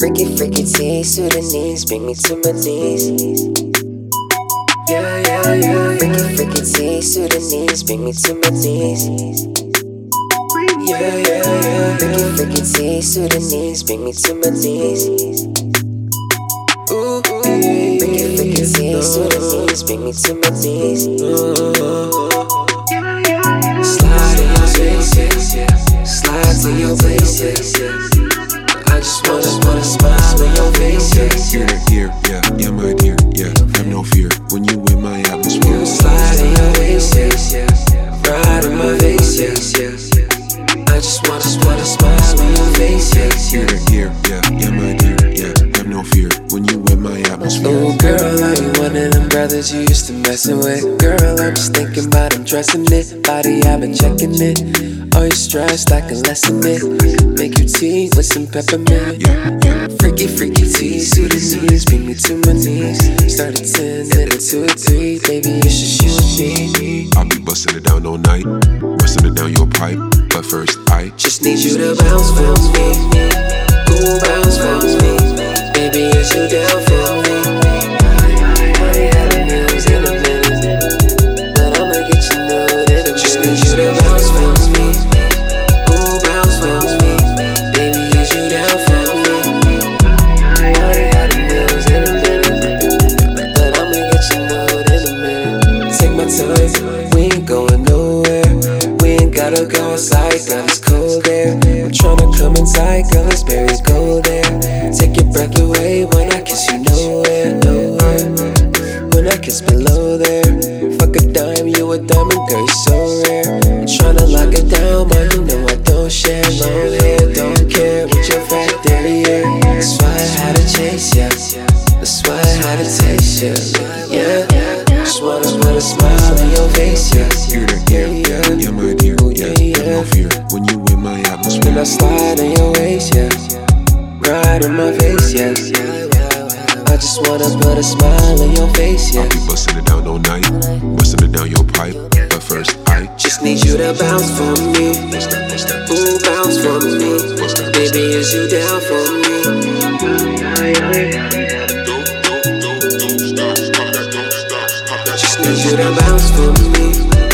Freaky, freaky tease Sudanese, bring me to my knees. Yeah, yeah, yeah. Freaky, freaky tease to the knees, bring me to my knees. Yeah, yeah, yeah. Freaky, freaky tease Sudanese, bring me to my knees. Ooh, ooh. freaky, freaky tease to the knees, bring me to my knees. Slide face, yeah. Here, yeah, yeah, my dear, yeah. Have no fear when you in my atmosphere. Slide in your face, yeah. Ride in my face, yeah. I just wanna, just wanna smile in your face, yeah. Here, here, yeah, yeah, my dear, yeah. Have no fear when you in my atmosphere. Oh, girl, are you one of them brothers you used to messing with? Girl, I'm just thinking about undressing it. Body, I've been checking it. Are you stressed? I can lessen it. Make you tea with some peppermint. Yeah, yeah. Freaky, freaky tease Sudanese, bring me to my knees. Start at 10, then at 2 or 3. Baby, it's just you and me. I'll be busting it down all night, busting it down your pipe. But first, I Just need you to bounce for me. Ooh, bounce for me. Baby, is you down we ain't going nowhere. We ain't gotta go outside, girl, it's cold there. I'm tryna come inside, girl, let's bury go there. Take your breath away when I kiss you nowhere, nowhere. When I kiss below there, fuck a dime, you a diamond, girl, you're so rare. I'm tryna lock it down, but you know I don't share. Long hair, don't care what your fat daddy yeah. That's why I had to chase ya. That's why I had to taste ya. Yeah, just wanna put a smile face, yeah. here, here, yeah, yeah, my dear, yeah. Have no fear when you in my Then I slide in your waist, yeah. Right in my face, yeah. I just wanna put a smile on your face, yeah. I'll be busting it down all night, busting it down your pipe. But first, I Just need you to bounce for me. Ooh, bounce for me. Baby, is you down for me? For me.